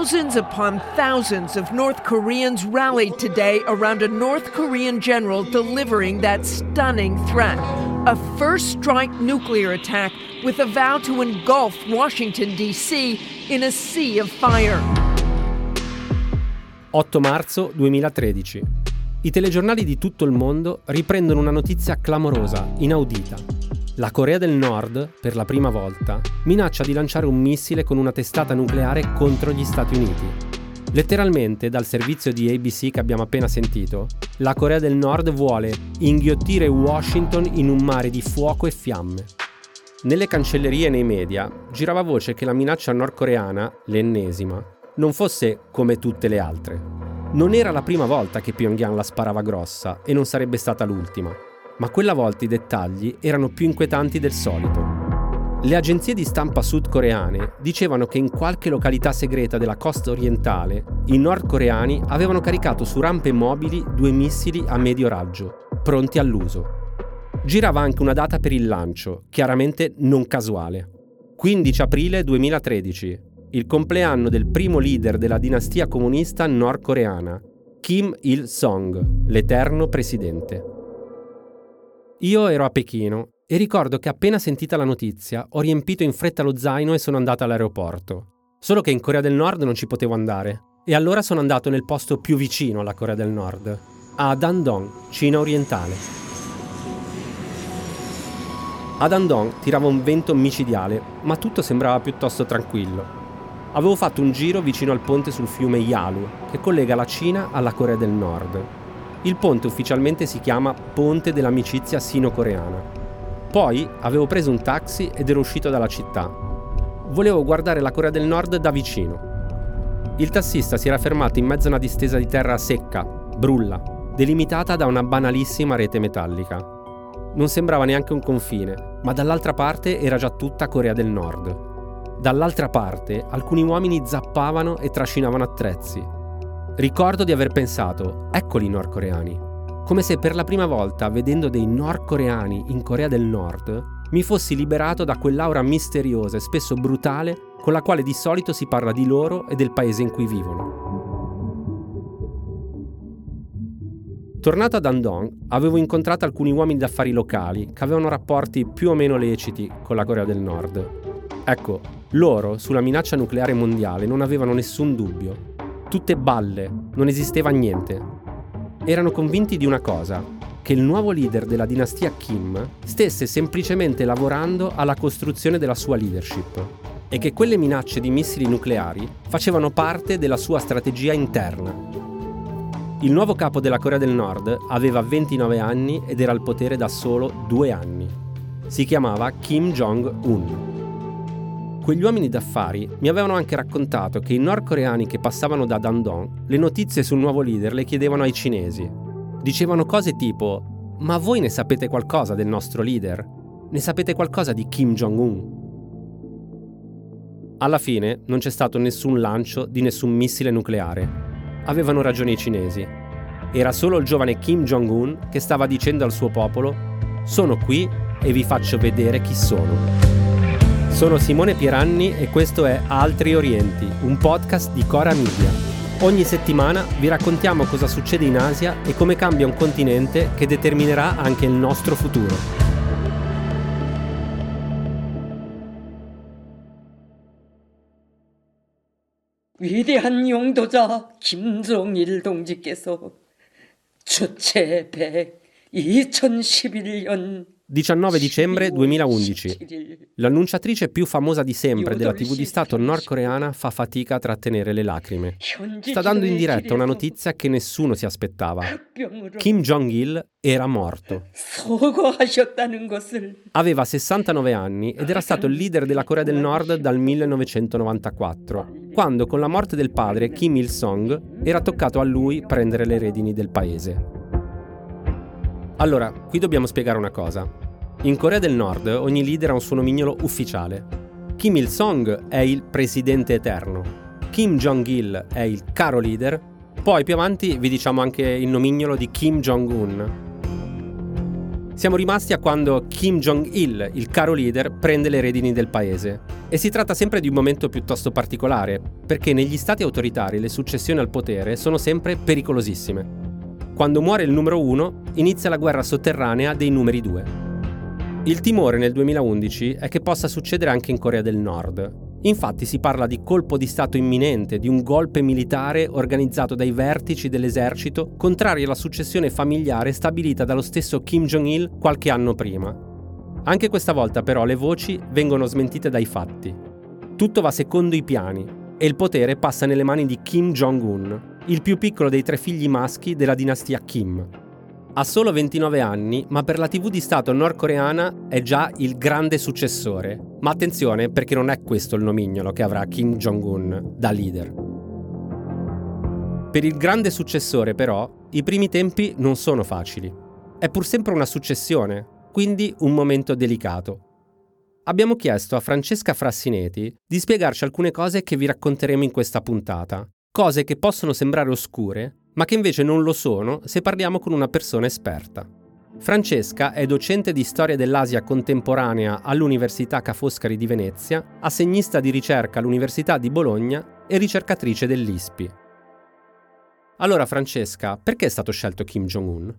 Thousands upon thousands of North Koreans rallied today around a North Korean general delivering that stunning threat a first strike nuclear attack with a vow to engulf Washington, D.C. in a sea of fire. 8 marzo 2013. I telegiornali di tutto il mondo riprendono una notizia clamorosa, inaudita. La Corea del Nord, per la prima volta, minaccia di lanciare un missile con una testata nucleare contro gli Stati Uniti. Letteralmente, dal servizio di ABC che abbiamo appena sentito, la Corea del Nord vuole inghiottire Washington in un mare di fuoco e fiamme. Nelle cancellerie e nei media girava voce che la minaccia nordcoreana, l'ennesima, non fosse come tutte le altre. Non era la prima volta che Pyongyang la sparava grossa e non sarebbe stata l'ultima, ma quella volta i dettagli erano più inquietanti del solito. Le agenzie di stampa sudcoreane dicevano che in qualche località segreta della costa orientale i nordcoreani avevano caricato su rampe mobili due missili a medio raggio, pronti all'uso. Girava anche una data per il lancio, chiaramente non casuale. 15 aprile 2013, il compleanno del primo leader della dinastia comunista nordcoreana, Kim Il-sung, l'eterno presidente. Io ero a Pechino e ricordo che appena sentita la notizia ho riempito in fretta lo zaino e sono andata all'aeroporto. Solo che in Corea del Nord non ci potevo andare. E allora sono andato nel posto più vicino alla Corea del Nord, a Dandong, Cina orientale. A Dandong tirava un vento micidiale, ma tutto sembrava piuttosto tranquillo. Avevo fatto un giro vicino al ponte sul fiume Yalu, che collega la Cina alla Corea del Nord. Il ponte ufficialmente si chiama Ponte dell'amicizia sino-coreana. Poi avevo preso un taxi ed ero uscito dalla città. Volevo guardare la Corea del Nord da vicino. Il tassista si era fermato in mezzo a una distesa di terra secca, brulla, delimitata da una banalissima rete metallica. Non sembrava neanche un confine, ma dall'altra parte era già tutta Corea del Nord. Dall'altra parte, alcuni uomini zappavano e trascinavano attrezzi. Ricordo di aver pensato, eccoli i nordcoreani. Come se per la prima volta, vedendo dei nordcoreani in Corea del Nord, mi fossi liberato da quell'aura misteriosa e spesso brutale con la quale di solito si parla di loro e del paese in cui vivono. Tornato ad Andong, avevo incontrato alcuni uomini d'affari locali che avevano rapporti più o meno leciti con la Corea del Nord. Ecco, loro sulla minaccia nucleare mondiale non avevano nessun dubbio. Tutte balle, non esisteva niente. Erano convinti di una cosa, che il nuovo leader della dinastia Kim stesse semplicemente lavorando alla costruzione della sua leadership e che quelle minacce di missili nucleari facevano parte della sua strategia interna. Il nuovo capo della Corea del Nord aveva 29 anni ed era al potere da solo due anni. Si chiamava Kim Jong-un. Quegli uomini d'affari mi avevano anche raccontato che i nordcoreani che passavano da Dandong le notizie sul nuovo leader le chiedevano ai cinesi. Dicevano cose tipo: Ma voi ne sapete qualcosa del nostro leader? Ne sapete qualcosa di Kim Jong-un? Alla fine non c'è stato nessun lancio di nessun missile nucleare. Avevano ragione i cinesi. Era solo il giovane Kim Jong-un che stava dicendo al suo popolo: Sono qui e vi faccio vedere chi sono. Sono Simone Pieranni e questo è Altri Orienti, un podcast di Cora Media. Ogni settimana vi raccontiamo cosa succede in Asia e come cambia un continente che determinerà anche il nostro futuro. 위대한 용도자 김정일 동지께서 주체 100 2011년 19 dicembre 2011. L'annunciatrice più famosa di sempre della TV di Stato nordcoreana fa fatica a trattenere le lacrime. Sta dando in diretta una notizia che nessuno si aspettava. Kim Jong-il era morto. Aveva 69 anni ed era stato il leader della Corea del Nord dal 1994, quando con la morte del padre Kim Il-sung era toccato a lui prendere le redini del paese. Allora, qui dobbiamo spiegare una cosa. In Corea del Nord ogni leader ha un suo nomignolo ufficiale. Kim Il-sung è il presidente eterno. Kim Jong-il è il caro leader. Poi più avanti vi diciamo anche il nomignolo di Kim Jong-un. Siamo rimasti a quando Kim Jong-il, il caro leader, prende le redini del paese. E si tratta sempre di un momento piuttosto particolare, perché negli stati autoritari le successioni al potere sono sempre pericolosissime. Quando muore il numero uno, inizia la guerra sotterranea dei numeri due. Il timore nel 2011 è che possa succedere anche in Corea del Nord. Infatti si parla di colpo di Stato imminente, di un golpe militare organizzato dai vertici dell'esercito, contrari alla successione familiare stabilita dallo stesso Kim Jong-il qualche anno prima. Anche questa volta però le voci vengono smentite dai fatti. Tutto va secondo i piani e il potere passa nelle mani di Kim Jong-un, il più piccolo dei tre figli maschi della dinastia Kim. Ha solo 29 anni, ma per la TV di Stato nordcoreana è già il grande successore. Ma attenzione perché non è questo il nomignolo che avrà Kim Jong-un da leader. Per il grande successore però, i primi tempi non sono facili. È pur sempre una successione, quindi un momento delicato. Abbiamo chiesto a Francesca Frassineti di spiegarci alcune cose che vi racconteremo in questa puntata, cose che possono sembrare oscure, ma che invece non lo sono se parliamo con una persona esperta. Francesca è docente di storia dell'Asia contemporanea all'Università Ca' Foscari di Venezia, assegnista di ricerca all'Università di Bologna e ricercatrice dell'ISPI. Allora Francesca, perché è stato scelto Kim Jong-un?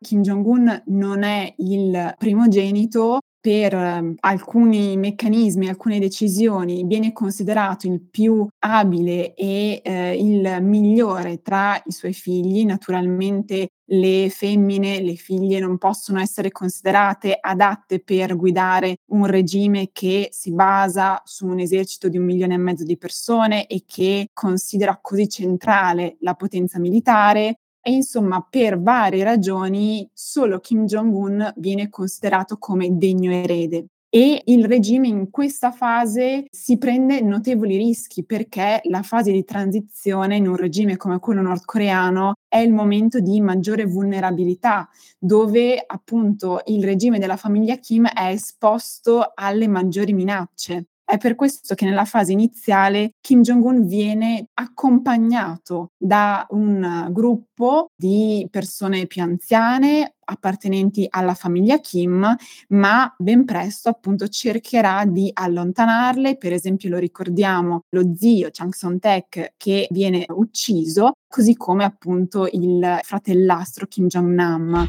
Kim Jong-un non è il primogenito per ehm, alcuni meccanismi, alcune decisioni, viene considerato il più abile e eh, il migliore tra i suoi figli. Naturalmente le femmine, le figlie non possono essere considerate adatte per guidare un regime che si basa su un esercito di un milione e mezzo di persone e che considera così centrale la potenza militare e insomma, per varie ragioni, solo Kim Jong-un viene considerato come degno erede. E il regime in questa fase si prende notevoli rischi perché la fase di transizione in un regime come quello nordcoreano è il momento di maggiore vulnerabilità, dove appunto il regime della famiglia Kim è esposto alle maggiori minacce. È per questo che nella fase iniziale Kim Jong-un viene accompagnato da un gruppo di persone più anziane appartenenti alla famiglia Kim, ma ben presto appunto cercherà di allontanarle, per esempio lo ricordiamo lo zio Chang Son-taek che viene ucciso, così come appunto il fratellastro Kim Jong-nam.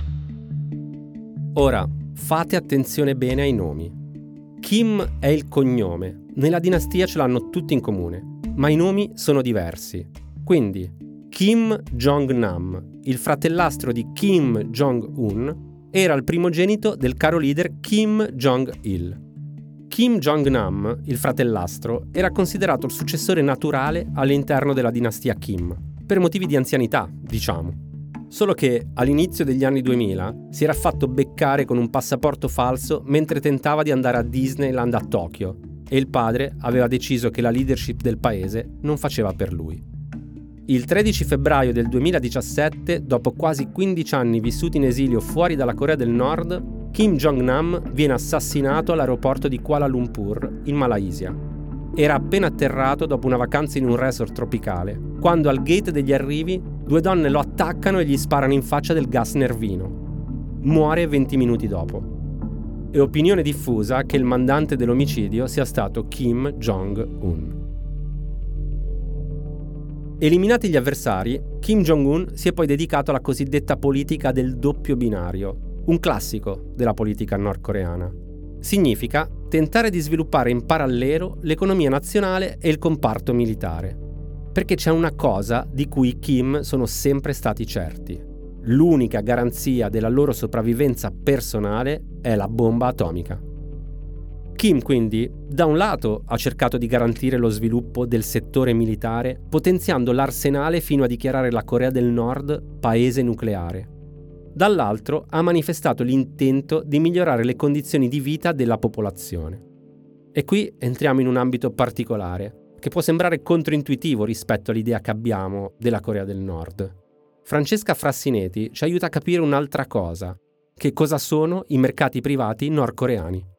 Ora, fate attenzione bene ai nomi. Kim è il cognome. Nella dinastia ce l'hanno tutti in comune, ma i nomi sono diversi. Quindi, Kim Jong-nam, il fratellastro di Kim Jong-un, era il primogenito del caro leader Kim Jong-il. Kim Jong-nam, il fratellastro, era considerato il successore naturale all'interno della dinastia Kim, per motivi di anzianità, diciamo. Solo che all'inizio degli anni 2000 si era fatto beccare con un passaporto falso mentre tentava di andare a Disneyland a Tokyo e il padre aveva deciso che la leadership del paese non faceva per lui. Il 13 febbraio del 2017, dopo quasi 15 anni vissuti in esilio fuori dalla Corea del Nord, Kim Jong-nam viene assassinato all'aeroporto di Kuala Lumpur, in Malaysia. Era appena atterrato dopo una vacanza in un resort tropicale, quando al gate degli arrivi Due donne lo attaccano e gli sparano in faccia del gas nervino. Muore 20 minuti dopo. È opinione diffusa che il mandante dell'omicidio sia stato Kim Jong-un. Eliminati gli avversari, Kim Jong-un si è poi dedicato alla cosiddetta politica del doppio binario, un classico della politica nordcoreana. Significa tentare di sviluppare in parallelo l'economia nazionale e il comparto militare perché c'è una cosa di cui i Kim sono sempre stati certi. L'unica garanzia della loro sopravvivenza personale è la bomba atomica. Kim quindi, da un lato, ha cercato di garantire lo sviluppo del settore militare, potenziando l'arsenale fino a dichiarare la Corea del Nord paese nucleare. Dall'altro ha manifestato l'intento di migliorare le condizioni di vita della popolazione. E qui entriamo in un ambito particolare, che può sembrare controintuitivo rispetto all'idea che abbiamo della Corea del Nord. Francesca Frassineti ci aiuta a capire un'altra cosa, che cosa sono i mercati privati nordcoreani.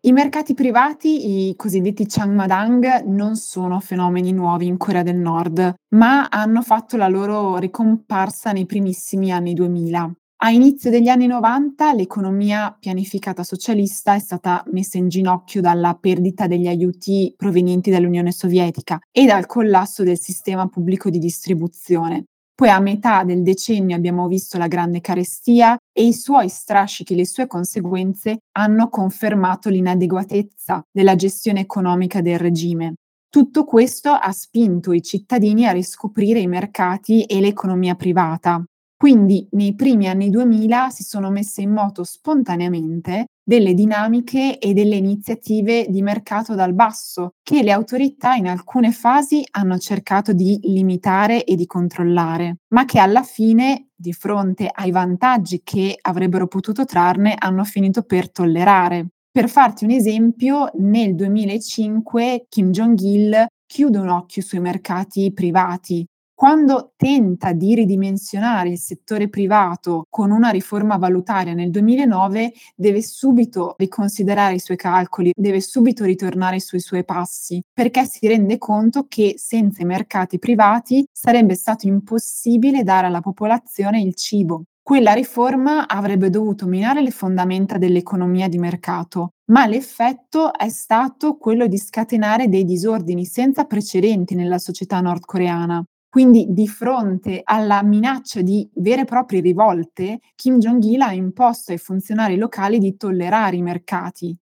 I mercati privati, i cosiddetti Changmadang, non sono fenomeni nuovi in Corea del Nord, ma hanno fatto la loro ricomparsa nei primissimi anni 2000. A inizio degli anni 90 l'economia pianificata socialista è stata messa in ginocchio dalla perdita degli aiuti provenienti dall'Unione Sovietica e dal collasso del sistema pubblico di distribuzione. Poi a metà del decennio abbiamo visto la grande carestia e i suoi strascichi, le sue conseguenze hanno confermato l'inadeguatezza della gestione economica del regime. Tutto questo ha spinto i cittadini a riscoprire i mercati e l'economia privata, quindi nei primi anni 2000 si sono messe in moto spontaneamente delle dinamiche e delle iniziative di mercato dal basso che le autorità in alcune fasi hanno cercato di limitare e di controllare, ma che alla fine, di fronte ai vantaggi che avrebbero potuto trarne, hanno finito per tollerare. Per farti un esempio, nel 2005 Kim Jong-il chiude un occhio sui mercati privati, quando tenta di ridimensionare il settore privato con una riforma valutaria nel 2009, deve subito riconsiderare i suoi calcoli, deve subito ritornare sui suoi passi, perché si rende conto che senza i mercati privati sarebbe stato impossibile dare alla popolazione il cibo. Quella riforma avrebbe dovuto minare le fondamenta dell'economia di mercato, ma l'effetto è stato quello di scatenare dei disordini senza precedenti nella società nordcoreana. Quindi di fronte alla minaccia di vere e proprie rivolte, Kim Jong-il ha imposto ai funzionari locali di tollerare i mercati.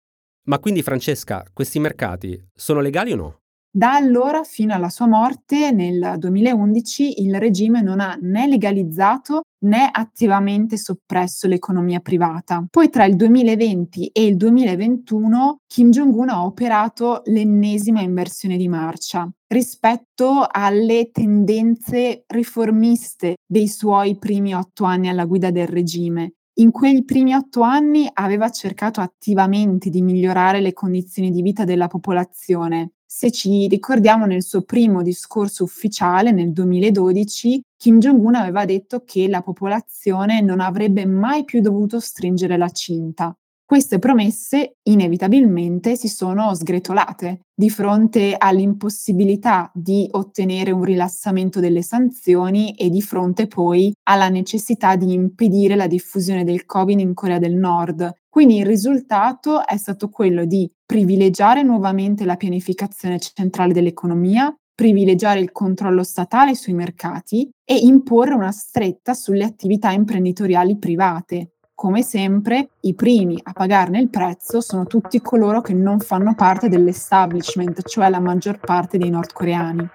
Ma quindi Francesca, questi mercati sono legali o no? Da allora fino alla sua morte nel 2011 il regime non ha né legalizzato né attivamente soppresso l'economia privata. Poi tra il 2020 e il 2021 Kim Jong-un ha operato l'ennesima inversione di marcia rispetto alle tendenze riformiste dei suoi primi otto anni alla guida del regime. In quei primi otto anni aveva cercato attivamente di migliorare le condizioni di vita della popolazione, se ci ricordiamo nel suo primo discorso ufficiale nel 2012, Kim Jong-un aveva detto che la popolazione non avrebbe mai più dovuto stringere la cinta. Queste promesse inevitabilmente si sono sgretolate di fronte all'impossibilità di ottenere un rilassamento delle sanzioni e di fronte poi alla necessità di impedire la diffusione del Covid in Corea del Nord, quindi il risultato è stato quello di privilegiare nuovamente la pianificazione centrale dell'economia, privilegiare il controllo statale sui mercati e imporre una stretta sulle attività imprenditoriali private. Come sempre, i primi a pagarne il prezzo sono tutti coloro che non fanno parte dell'establishment, cioè la maggior parte dei nordcoreani.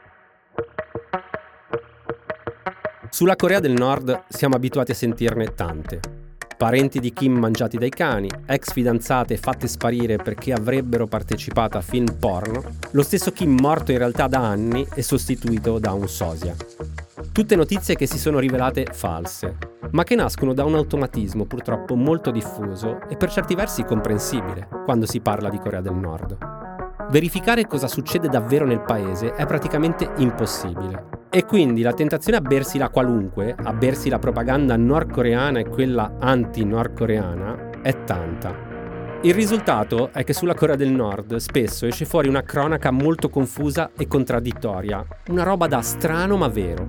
Sulla Corea del Nord siamo abituati a sentirne tante parenti di Kim mangiati dai cani, ex fidanzate fatte sparire perché avrebbero partecipato a film porno, lo stesso Kim morto in realtà da anni e sostituito da un sosia. Tutte notizie che si sono rivelate false, ma che nascono da un automatismo purtroppo molto diffuso e per certi versi comprensibile quando si parla di Corea del Nord. Verificare cosa succede davvero nel paese è praticamente impossibile e quindi la tentazione a bersi la qualunque, a bersi la propaganda nordcoreana e quella anti-nordcoreana, è tanta. Il risultato è che sulla Corea del Nord spesso esce fuori una cronaca molto confusa e contraddittoria, una roba da strano ma vero.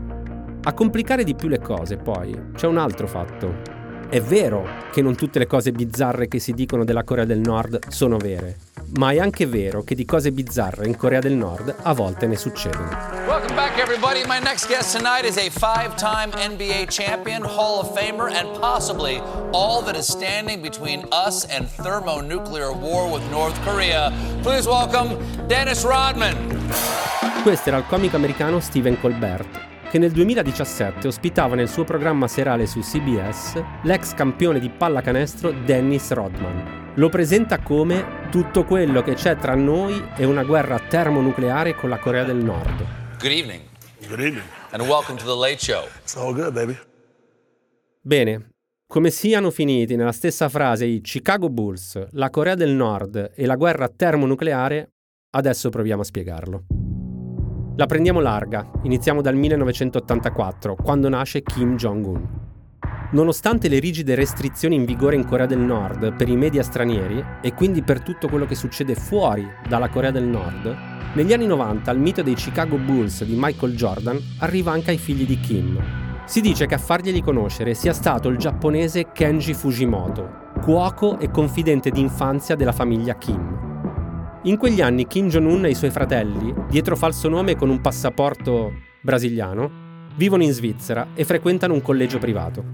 A complicare di più le cose, poi, c'è un altro fatto. È vero che non tutte le cose bizzarre che si dicono della Corea del Nord sono vere, ma è anche vero che di cose bizzarre in Corea del Nord a volte ne succedono. Welcome back everybody. My next guest tonight is a five-time NBA champion, Hall of Famer and possibly all that is standing between us and thermonuclear war with North Korea. Please welcome Dennis Rodman. Questo era il comico americano Stephen Colbert che nel 2017 ospitava nel suo programma serale su CBS l'ex campione di pallacanestro Dennis Rodman. Lo presenta come tutto quello che c'è tra noi è una guerra termonucleare con la Corea del Nord. Good evening. Good evening. And welcome to the Late Show. It's all good, baby. Bene, come siano finiti nella stessa frase i Chicago Bulls, la Corea del Nord e la guerra termonucleare, adesso proviamo a spiegarlo. La prendiamo larga, iniziamo dal 1984, quando nasce Kim Jong-un. Nonostante le rigide restrizioni in vigore in Corea del Nord per i media stranieri e quindi per tutto quello che succede fuori dalla Corea del Nord, negli anni 90 il mito dei Chicago Bulls di Michael Jordan arriva anche ai figli di Kim. Si dice che a farglieli conoscere sia stato il giapponese Kenji Fujimoto, cuoco e confidente d'infanzia della famiglia Kim. In quegli anni Kim Jong-un e i suoi fratelli, dietro falso nome con un passaporto brasiliano, vivono in Svizzera e frequentano un collegio privato.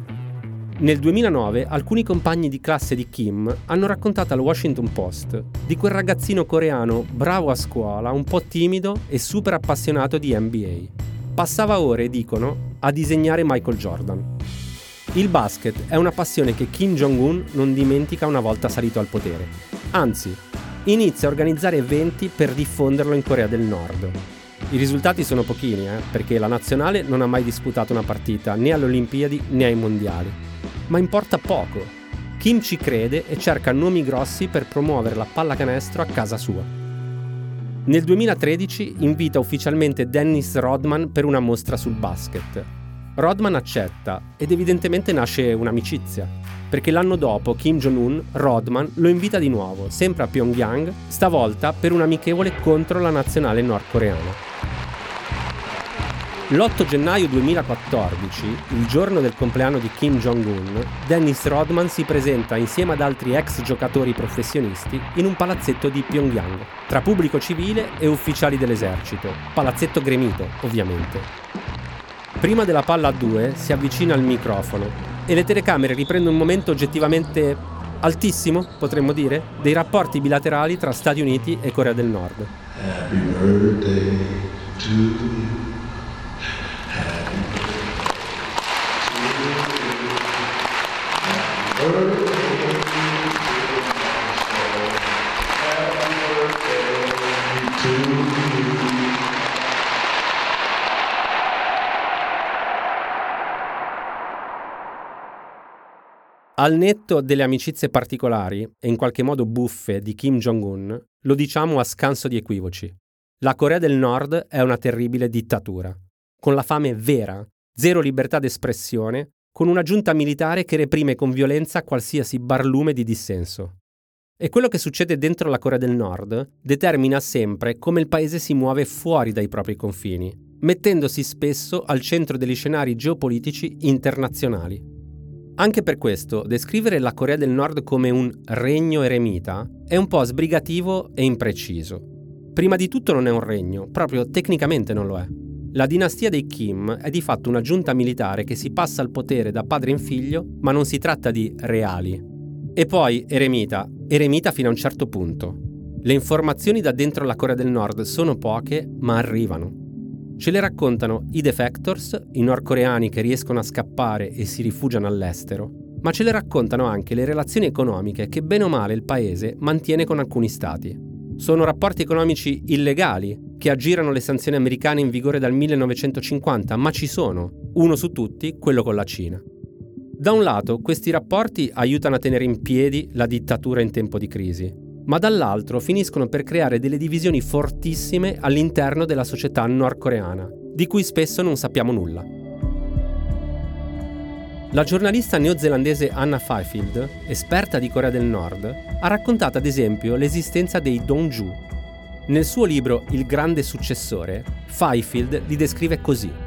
Nel 2009 alcuni compagni di classe di Kim hanno raccontato al Washington Post di quel ragazzino coreano bravo a scuola, un po' timido e super appassionato di NBA. Passava ore, dicono, a disegnare Michael Jordan. Il basket è una passione che Kim Jong-un non dimentica una volta salito al potere. Anzi, inizia a organizzare eventi per diffonderlo in Corea del Nord. I risultati sono pochini, eh, perché la nazionale non ha mai disputato una partita né alle Olimpiadi né ai Mondiali ma importa poco. Kim ci crede e cerca nomi grossi per promuovere la pallacanestro a casa sua. Nel 2013 invita ufficialmente Dennis Rodman per una mostra sul basket. Rodman accetta ed evidentemente nasce un'amicizia, perché l'anno dopo Kim Jong-un, Rodman, lo invita di nuovo, sempre a Pyongyang, stavolta per un amichevole contro la nazionale nordcoreana. L'8 gennaio 2014, il giorno del compleanno di Kim Jong-un, Dennis Rodman si presenta insieme ad altri ex giocatori professionisti in un palazzetto di Pyongyang, tra pubblico civile e ufficiali dell'esercito, palazzetto gremito, ovviamente. Prima della palla a due si avvicina al microfono e le telecamere riprendono un momento oggettivamente altissimo, potremmo dire, dei rapporti bilaterali tra Stati Uniti e Corea del Nord. Happy birthday to you. Al netto delle amicizie particolari e in qualche modo buffe di Kim Jong-un, lo diciamo a scanso di equivoci. La Corea del Nord è una terribile dittatura, con la fame vera, zero libertà d'espressione, con una giunta militare che reprime con violenza qualsiasi barlume di dissenso. E quello che succede dentro la Corea del Nord determina sempre come il paese si muove fuori dai propri confini, mettendosi spesso al centro degli scenari geopolitici internazionali. Anche per questo, descrivere la Corea del Nord come un regno eremita è un po' sbrigativo e impreciso. Prima di tutto non è un regno, proprio tecnicamente non lo è. La dinastia dei Kim è di fatto una giunta militare che si passa al potere da padre in figlio, ma non si tratta di reali. E poi eremita, eremita fino a un certo punto. Le informazioni da dentro la Corea del Nord sono poche, ma arrivano. Ce le raccontano i defectors, i nordcoreani che riescono a scappare e si rifugiano all'estero, ma ce le raccontano anche le relazioni economiche che bene o male il paese mantiene con alcuni stati. Sono rapporti economici illegali che aggirano le sanzioni americane in vigore dal 1950, ma ci sono, uno su tutti, quello con la Cina. Da un lato, questi rapporti aiutano a tenere in piedi la dittatura in tempo di crisi, ma dall'altro finiscono per creare delle divisioni fortissime all'interno della società nordcoreana, di cui spesso non sappiamo nulla. La giornalista neozelandese Anna Fifield, esperta di Corea del Nord, ha raccontato ad esempio l'esistenza dei Dongju. Nel suo libro Il grande successore, Fifield li descrive così.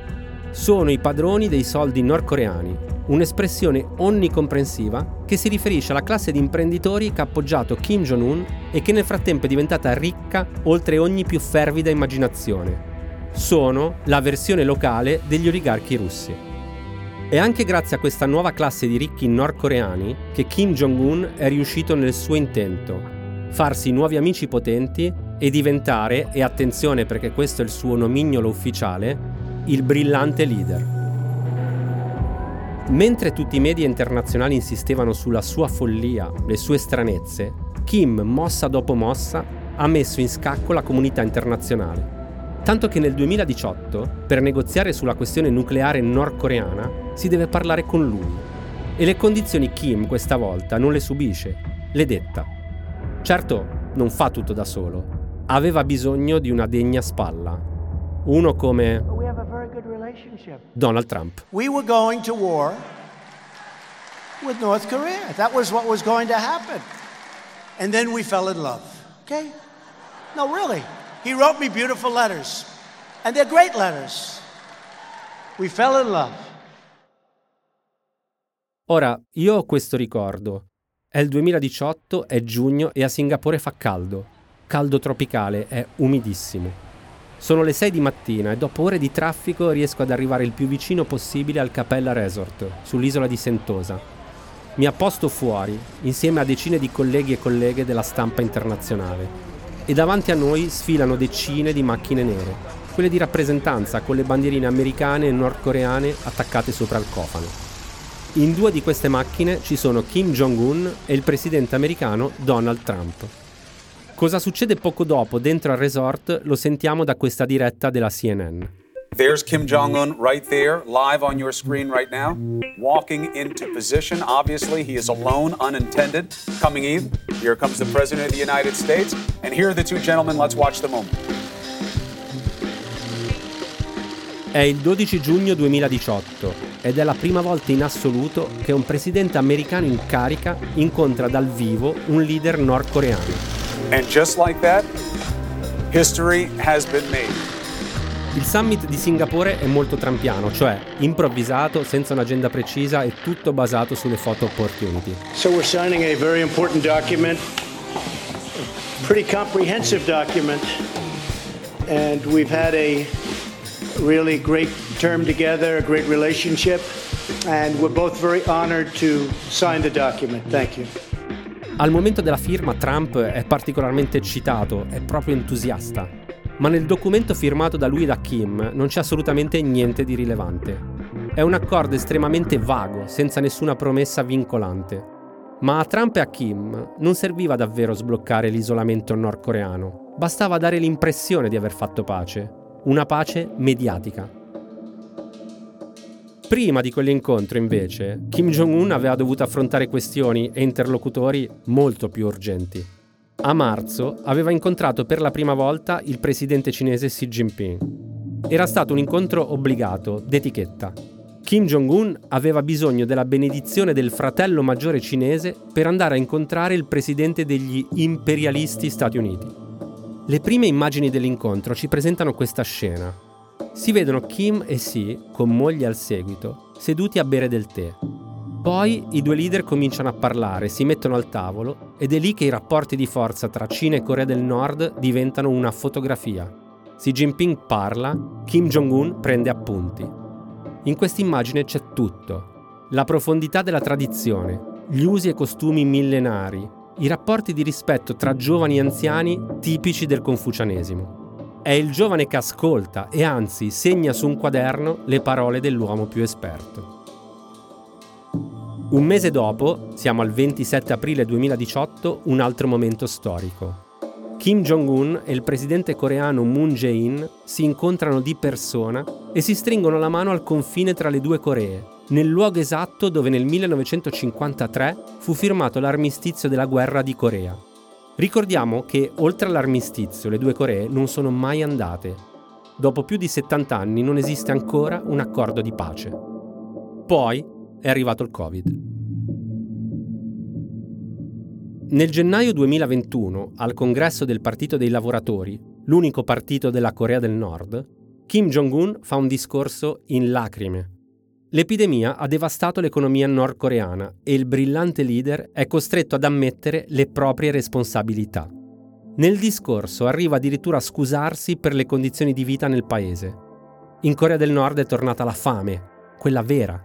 Sono i padroni dei soldi nordcoreani, un'espressione onnicomprensiva che si riferisce alla classe di imprenditori che ha appoggiato Kim Jong-un e che nel frattempo è diventata ricca oltre ogni più fervida immaginazione. Sono la versione locale degli oligarchi russi. È anche grazie a questa nuova classe di ricchi nordcoreani che Kim Jong-un è riuscito nel suo intento, farsi nuovi amici potenti e diventare, e attenzione perché questo è il suo nomignolo ufficiale, il brillante leader. Mentre tutti i media internazionali insistevano sulla sua follia, le sue stranezze, Kim, mossa dopo mossa, ha messo in scacco la comunità internazionale. Tanto che nel 2018, per negoziare sulla questione nucleare nordcoreana, si deve parlare con lui. E le condizioni Kim questa volta non le subisce, le detta. Certo, non fa tutto da solo. Aveva bisogno di una degna spalla. Uno come Donald Trump. We were going to war with North Korea. That was what was going to happen. And then we fell in love. Okay? No, really. He wrote me beautiful letters. And they're great letters. We fell in love. Ora, io ho questo ricordo. È il 2018, è giugno e a Singapore fa caldo. Caldo tropicale, è umidissimo. Sono le 6 di mattina e dopo ore di traffico riesco ad arrivare il più vicino possibile al Capella Resort, sull'isola di Sentosa. Mi apposto fuori, insieme a decine di colleghi e colleghe della stampa internazionale. E davanti a noi sfilano decine di macchine nere, quelle di rappresentanza con le bandierine americane e nordcoreane attaccate sopra il cofano. In due di queste macchine ci sono Kim Jong-un e il presidente americano Donald Trump. Cosa succede poco dopo dentro al resort lo sentiamo da questa diretta della CNN. There's Kim Jong un right there, live on your screen right now, walking into position. Obviously, he is alone, unintended. Coming in, here comes the President of the United States. And here are the two gentlemen. Let's watch the moment. È il 12 giugno 2018 ed è la prima volta in assoluto che un presidente americano in carica incontra dal vivo un leader nordcoreano. And just like that, history has been made. Il summit di Singapore è molto trampiano, cioè improvvisato, senza un'agenda precisa e tutto basato sulle photo opportunity. So we're signing a very important document, a pretty comprehensive document, and we've had a really great term together, a great relationship, and we're both very honored to sign the document. Thank you. Al momento della firma Trump è particolarmente eccitato, è proprio entusiasta. Ma nel documento firmato da lui e da Kim non c'è assolutamente niente di rilevante. È un accordo estremamente vago, senza nessuna promessa vincolante. Ma a Trump e a Kim non serviva davvero sbloccare l'isolamento nordcoreano, bastava dare l'impressione di aver fatto pace una pace mediatica. Prima di quell'incontro, invece, Kim Jong-un aveva dovuto affrontare questioni e interlocutori molto più urgenti. A marzo aveva incontrato per la prima volta il presidente cinese Xi Jinping. Era stato un incontro obbligato, d'etichetta. Kim Jong-un aveva bisogno della benedizione del fratello maggiore cinese per andare a incontrare il presidente degli imperialisti Stati Uniti. Le prime immagini dell'incontro ci presentano questa scena. Si vedono Kim e Si, con moglie al seguito, seduti a bere del tè. Poi i due leader cominciano a parlare, si mettono al tavolo ed è lì che i rapporti di forza tra Cina e Corea del Nord diventano una fotografia. Xi Jinping parla, Kim Jong-un prende appunti. In questa immagine c'è tutto. La profondità della tradizione, gli usi e costumi millenari, i rapporti di rispetto tra giovani e anziani tipici del confucianesimo. È il giovane che ascolta e anzi segna su un quaderno le parole dell'uomo più esperto. Un mese dopo, siamo al 27 aprile 2018, un altro momento storico. Kim Jong-un e il presidente coreano Moon Jae-in si incontrano di persona e si stringono la mano al confine tra le due Coree, nel luogo esatto dove nel 1953 fu firmato l'armistizio della guerra di Corea. Ricordiamo che oltre all'armistizio le due Coree non sono mai andate. Dopo più di 70 anni non esiste ancora un accordo di pace. Poi è arrivato il Covid. Nel gennaio 2021, al congresso del Partito dei Lavoratori, l'unico partito della Corea del Nord, Kim Jong-un fa un discorso in lacrime L'epidemia ha devastato l'economia nordcoreana e il brillante leader è costretto ad ammettere le proprie responsabilità. Nel discorso arriva addirittura a scusarsi per le condizioni di vita nel paese. In Corea del Nord è tornata la fame, quella vera.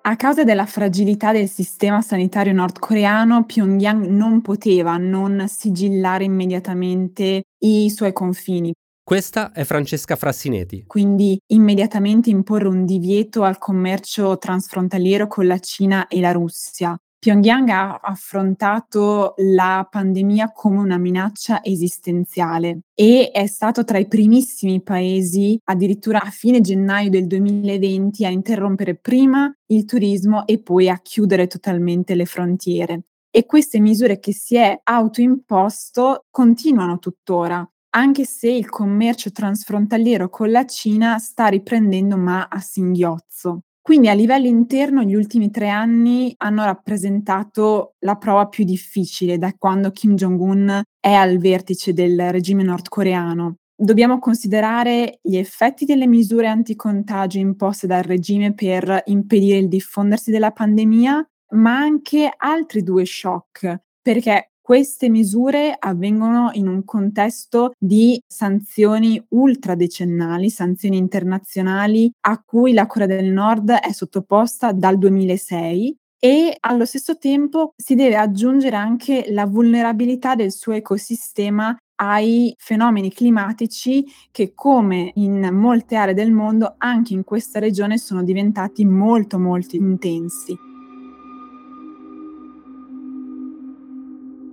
A causa della fragilità del sistema sanitario nordcoreano, Pyongyang non poteva non sigillare immediatamente i suoi confini questa è Francesca Frassineti. Quindi immediatamente imporre un divieto al commercio transfrontaliero con la Cina e la Russia. Pyongyang ha affrontato la pandemia come una minaccia esistenziale e è stato tra i primissimi paesi, addirittura a fine gennaio del 2020, a interrompere prima il turismo e poi a chiudere totalmente le frontiere. E queste misure che si è autoimposto continuano tuttora anche se il commercio transfrontaliero con la Cina sta riprendendo ma a singhiozzo. Quindi a livello interno gli ultimi tre anni hanno rappresentato la prova più difficile da quando Kim Jong-un è al vertice del regime nordcoreano. dobbiamo considerare gli effetti delle misure anticontagio imposte dal regime per impedire il diffondersi della pandemia, ma anche altri due shock, perché queste misure avvengono in un contesto di sanzioni ultradecennali, sanzioni internazionali a cui la Corea del Nord è sottoposta dal 2006 e allo stesso tempo si deve aggiungere anche la vulnerabilità del suo ecosistema ai fenomeni climatici che come in molte aree del mondo anche in questa regione sono diventati molto molto intensi.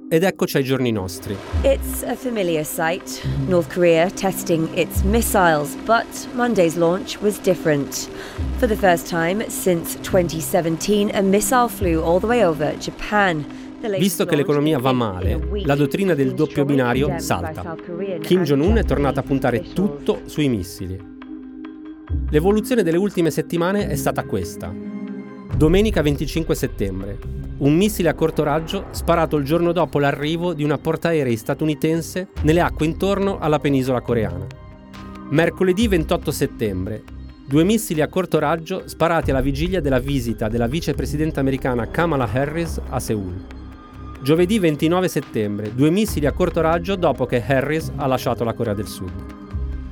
Ed eccoci ai giorni nostri. It's a familiar sight. North Korea testing its missiles, but Monday's launch was different. For the first time since 2017, a missile flew all the way over Japan. Visto che l'economia va male, la dottrina del doppio binario salta. Kim Jong-un è tornato a puntare tutto sui missili. L'evoluzione delle ultime settimane è stata questa. Domenica 25 settembre, un missile a corto raggio sparato il giorno dopo l'arrivo di una portaerei statunitense nelle acque intorno alla penisola coreana. Mercoledì 28 settembre, due missili a corto raggio sparati alla vigilia della visita della vicepresidente americana Kamala Harris a Seoul. Giovedì 29 settembre, due missili a corto raggio dopo che Harris ha lasciato la Corea del Sud.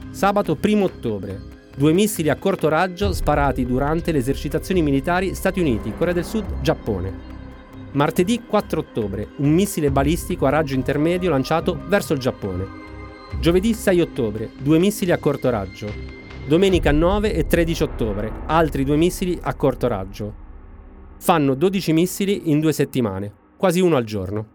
Sabato 1 ottobre, due missili a corto raggio sparati durante le esercitazioni militari Stati Uniti, Corea del Sud, Giappone. Martedì 4 ottobre, un missile balistico a raggio intermedio lanciato verso il Giappone. Giovedì 6 ottobre, due missili a corto raggio. Domenica 9 e 13 ottobre, altri due missili a corto raggio. Fanno 12 missili in due settimane, quasi uno al giorno.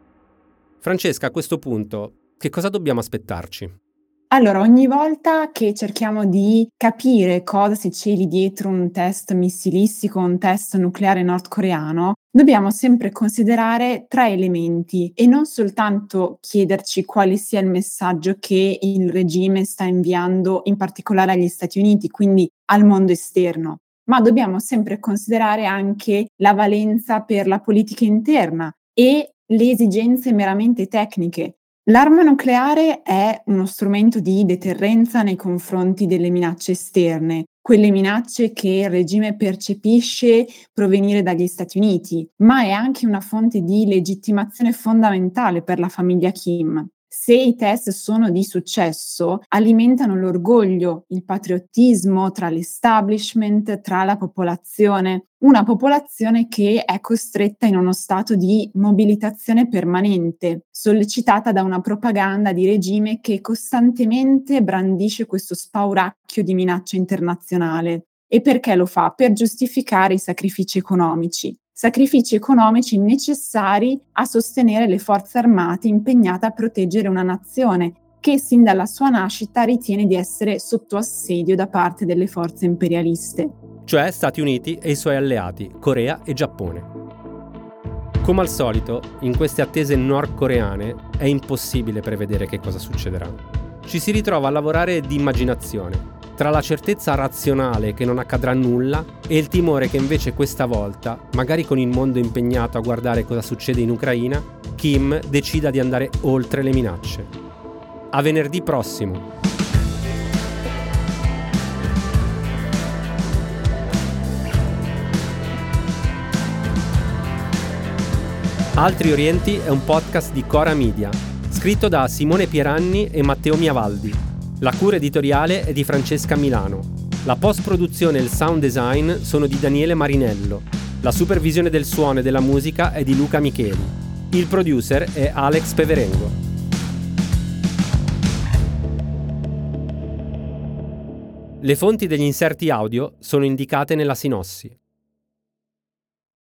Francesca, a questo punto, che cosa dobbiamo aspettarci? Allora, ogni volta che cerchiamo di capire cosa si celi dietro un test missilistico, un test nucleare nordcoreano, dobbiamo sempre considerare tre elementi e non soltanto chiederci quale sia il messaggio che il regime sta inviando in particolare agli Stati Uniti, quindi al mondo esterno, ma dobbiamo sempre considerare anche la valenza per la politica interna e le esigenze meramente tecniche L'arma nucleare è uno strumento di deterrenza nei confronti delle minacce esterne, quelle minacce che il regime percepisce provenire dagli Stati Uniti, ma è anche una fonte di legittimazione fondamentale per la famiglia Kim. Se i test sono di successo, alimentano l'orgoglio, il patriottismo tra l'establishment, tra la popolazione, una popolazione che è costretta in uno stato di mobilitazione permanente, sollecitata da una propaganda di regime che costantemente brandisce questo spauracchio di minaccia internazionale. E perché lo fa? Per giustificare i sacrifici economici sacrifici economici necessari a sostenere le forze armate impegnate a proteggere una nazione che sin dalla sua nascita ritiene di essere sotto assedio da parte delle forze imperialiste. Cioè Stati Uniti e i suoi alleati, Corea e Giappone. Come al solito, in queste attese nordcoreane è impossibile prevedere che cosa succederà. Ci si ritrova a lavorare di immaginazione, tra la certezza razionale che non accadrà nulla e il timore che invece questa volta, magari con il mondo impegnato a guardare cosa succede in Ucraina, Kim decida di andare oltre le minacce. A venerdì prossimo. Altri Orienti è un podcast di Cora Media, scritto da Simone Pieranni e Matteo Miavaldi la cura editoriale è di Francesca Milano. La post-produzione e il sound design sono di Daniele Marinello. La supervisione del suono e della musica è di Luca Micheli. Il producer è Alex Peverengo. Le fonti degli inserti audio sono indicate nella sinossi.